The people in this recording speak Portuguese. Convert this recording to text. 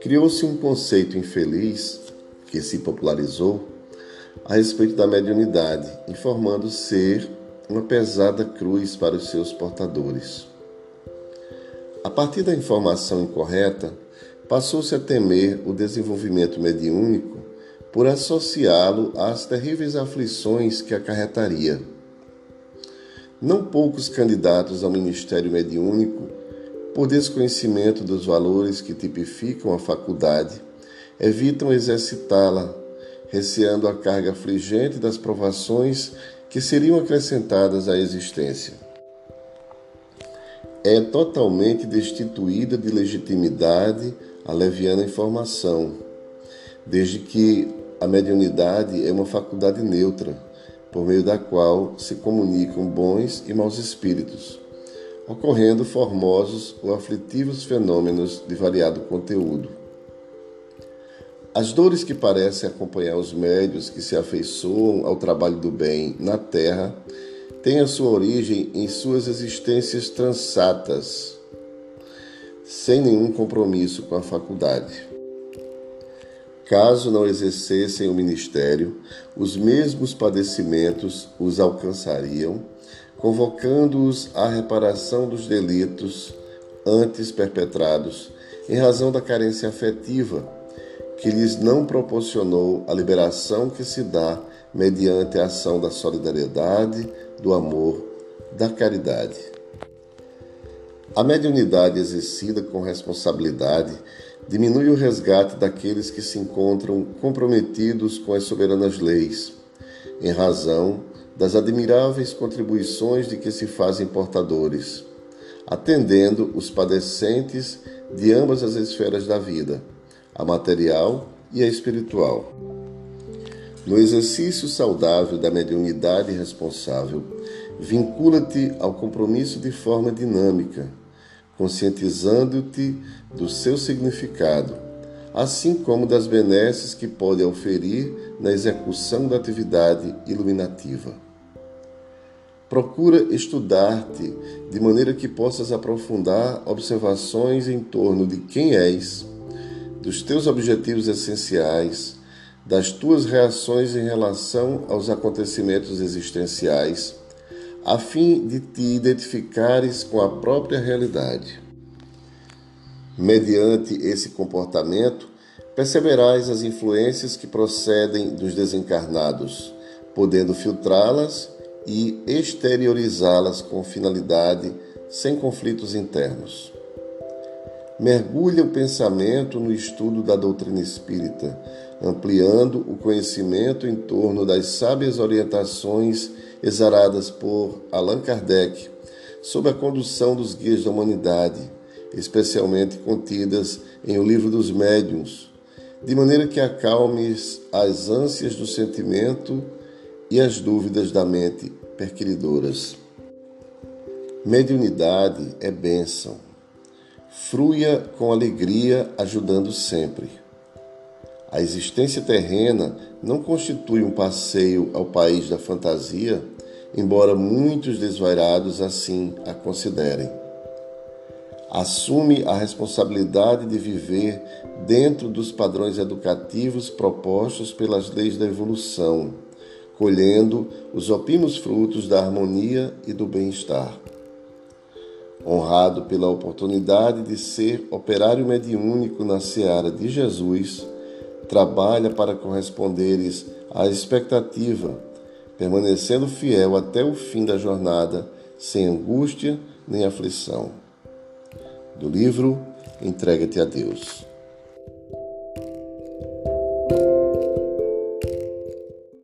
Criou-se um conceito infeliz que se popularizou a respeito da mediunidade, informando ser uma pesada cruz para os seus portadores. A partir da informação incorreta, passou-se a temer o desenvolvimento mediúnico por associá-lo às terríveis aflições que acarretaria. Não poucos candidatos ao ministério mediúnico, por desconhecimento dos valores que tipificam a faculdade, evitam exercitá-la, receando a carga afligente das provações que seriam acrescentadas à existência. É totalmente destituída de legitimidade a leviana informação, desde que a mediunidade é uma faculdade neutra, por meio da qual se comunicam bons e maus espíritos, ocorrendo formosos ou aflitivos fenômenos de variado conteúdo. As dores que parecem acompanhar os médios que se afeiçoam ao trabalho do bem na Terra têm a sua origem em suas existências transatas, sem nenhum compromisso com a faculdade. Caso não exercessem o ministério, os mesmos padecimentos os alcançariam, convocando-os à reparação dos delitos antes perpetrados em razão da carência afetiva que lhes não proporcionou a liberação que se dá mediante a ação da solidariedade, do amor, da caridade. A mediunidade exercida com responsabilidade diminui o resgate daqueles que se encontram comprometidos com as soberanas leis, em razão das admiráveis contribuições de que se fazem portadores, atendendo os padecentes de ambas as esferas da vida a material e a espiritual. No exercício saudável da mediunidade responsável, vincula-te ao compromisso de forma dinâmica, conscientizando-te do seu significado, assim como das benesses que pode oferir na execução da atividade iluminativa. Procura estudar-te de maneira que possas aprofundar observações em torno de quem és dos teus objetivos essenciais, das tuas reações em relação aos acontecimentos existenciais, a fim de te identificares com a própria realidade. Mediante esse comportamento, perceberás as influências que procedem dos desencarnados, podendo filtrá-las e exteriorizá-las com finalidade sem conflitos internos mergulha o pensamento no estudo da doutrina espírita, ampliando o conhecimento em torno das sábias orientações exaradas por Allan Kardec, sob a condução dos guias da humanidade, especialmente contidas em O Livro dos Médiuns, de maneira que acalmes as ânsias do sentimento e as dúvidas da mente perquiridoras. Mediunidade é bênção Fruia com alegria, ajudando sempre. A existência terrena não constitui um passeio ao país da fantasia, embora muitos desvairados assim a considerem. Assume a responsabilidade de viver dentro dos padrões educativos propostos pelas leis da evolução, colhendo os opimos frutos da harmonia e do bem-estar honrado pela oportunidade de ser operário mediúnico na seara de Jesus, trabalha para corresponderes à expectativa, permanecendo fiel até o fim da jornada, sem angústia nem aflição. Do livro Entrega-te a Deus.